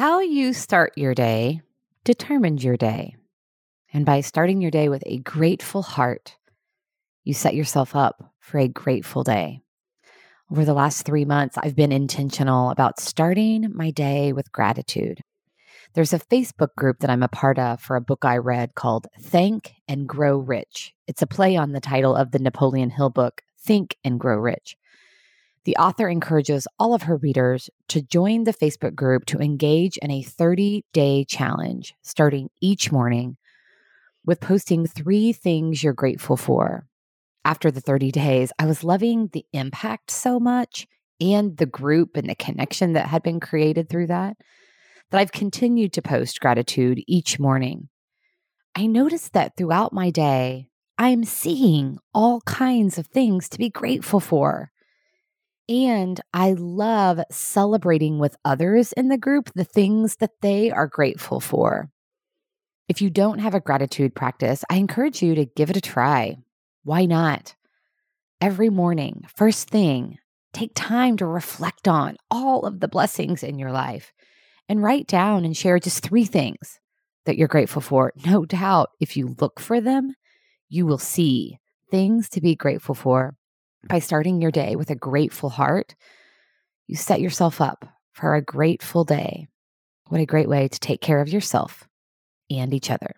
How you start your day determines your day. And by starting your day with a grateful heart, you set yourself up for a grateful day. Over the last three months, I've been intentional about starting my day with gratitude. There's a Facebook group that I'm a part of for a book I read called Thank and Grow Rich. It's a play on the title of the Napoleon Hill book, Think and Grow Rich. The author encourages all of her readers to join the Facebook group to engage in a 30 day challenge starting each morning with posting three things you're grateful for after the 30 days, I was loving the impact so much and the group and the connection that had been created through that that I've continued to post gratitude each morning. I noticed that throughout my day, I'm seeing all kinds of things to be grateful for. And I love celebrating with others in the group the things that they are grateful for. If you don't have a gratitude practice, I encourage you to give it a try. Why not? Every morning, first thing, take time to reflect on all of the blessings in your life and write down and share just three things that you're grateful for. No doubt, if you look for them, you will see things to be grateful for. By starting your day with a grateful heart, you set yourself up for a grateful day. What a great way to take care of yourself and each other.